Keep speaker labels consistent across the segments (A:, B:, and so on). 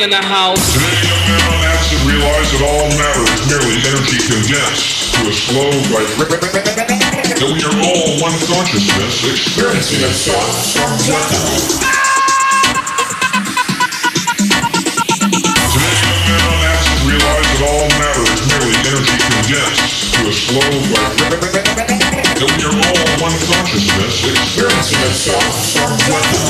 A: people in the house.
B: Today, young men on acid realize that all matter is merely energy condensed to a slow vibration. That we are all one consciousness experiencing itself subjectively. Today, young men on acid realize that all matter is merely energy condensed to a slow vibration. That we are all one consciousness experiencing itself subjectively.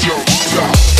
C: jump, stop.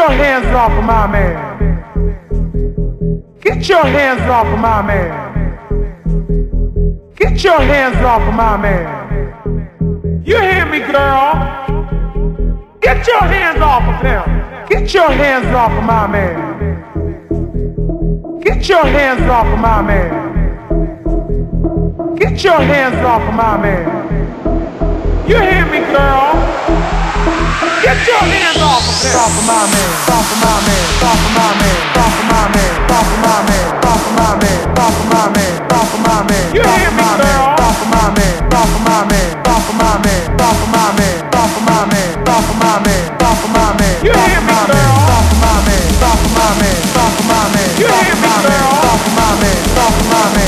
D: your hands off of my man. Get your hands off of my man. Get your hands off of my man. You hear me, girl? Get your hands off of him. Get your hands off of my man. Get your hands off of my man. Get your hands off of my man. You hear me, girl? Get your hands off of him. Off of my man. Off of my man. Off of my man. Off of my man. Off of my man. Off of my man. Off of my man. Off of my man. You hear me, girl? Off of my man. Off of my man. Off of my man. Off of my man. Off of my man. Off of my man. Off of my man. You hear me, girl? Off of my man. Off of my man. Off of my man. You hear me, girl? Off of my man. Off of my man.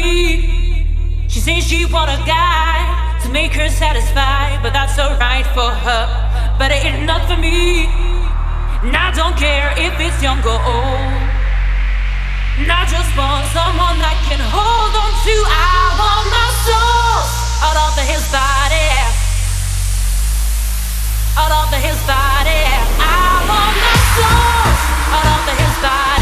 E: me. She says she want a guy to make her satisfied, but that's alright for her. But it ain't not for me. And I don't care if it's young or old. And I just want someone that can hold on to. I want my soul out of his body. Out of his body. I want my soul out of his body.